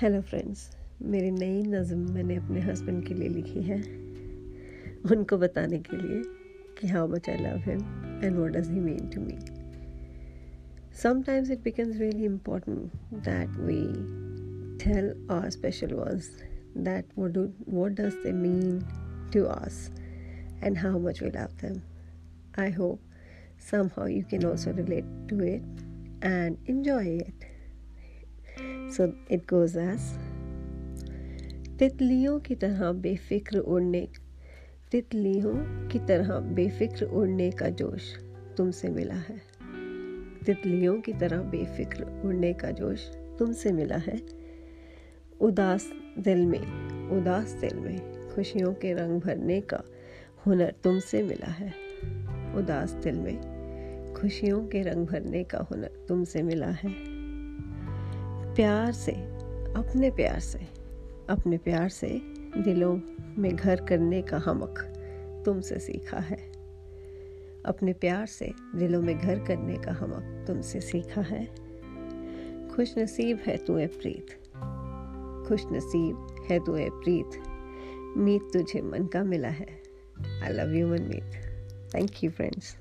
Hello friends मेरी नई नज़म मैंने अपने हस्बैंड के लिए लिखी है। उनको बताने के लिए कि how much I love him and what does he mean to me sometimes it becomes really important that we tell our special verse that what does they mean to us and how much we love them I hope somehow you can also relate to it and enjoy it so it goes as तितलियों की तरह बेफिक्र उड़ने तितलियों की तरह बेफिक्र उड़ने का जोश तुमसे मिला है तितलियों की तरह बेफिक्र उड़ने का जोश तुमसे मिला है उदास दिल में, उदास दिल में खुशियों के रंग भरने का हुनर तुमसे मिला है। उदास दिल में खुशियों के रंग भरने का हुनर तुमसे मिला है। प्यार से, अपने प्यार से, अपने प्यार से दिलों में घर करने का हमक तुमसे सीखा है। अपने प्यार से दिलों में घर करने का हमक तुमसे सीखा है। खुश नसीब है तू ए प्रीत। खुश नसीब है तू ए प्रीत। मीत तुझे मन का मिला है। आई लव यू मन मीत थैंक यू फ्रेंड्स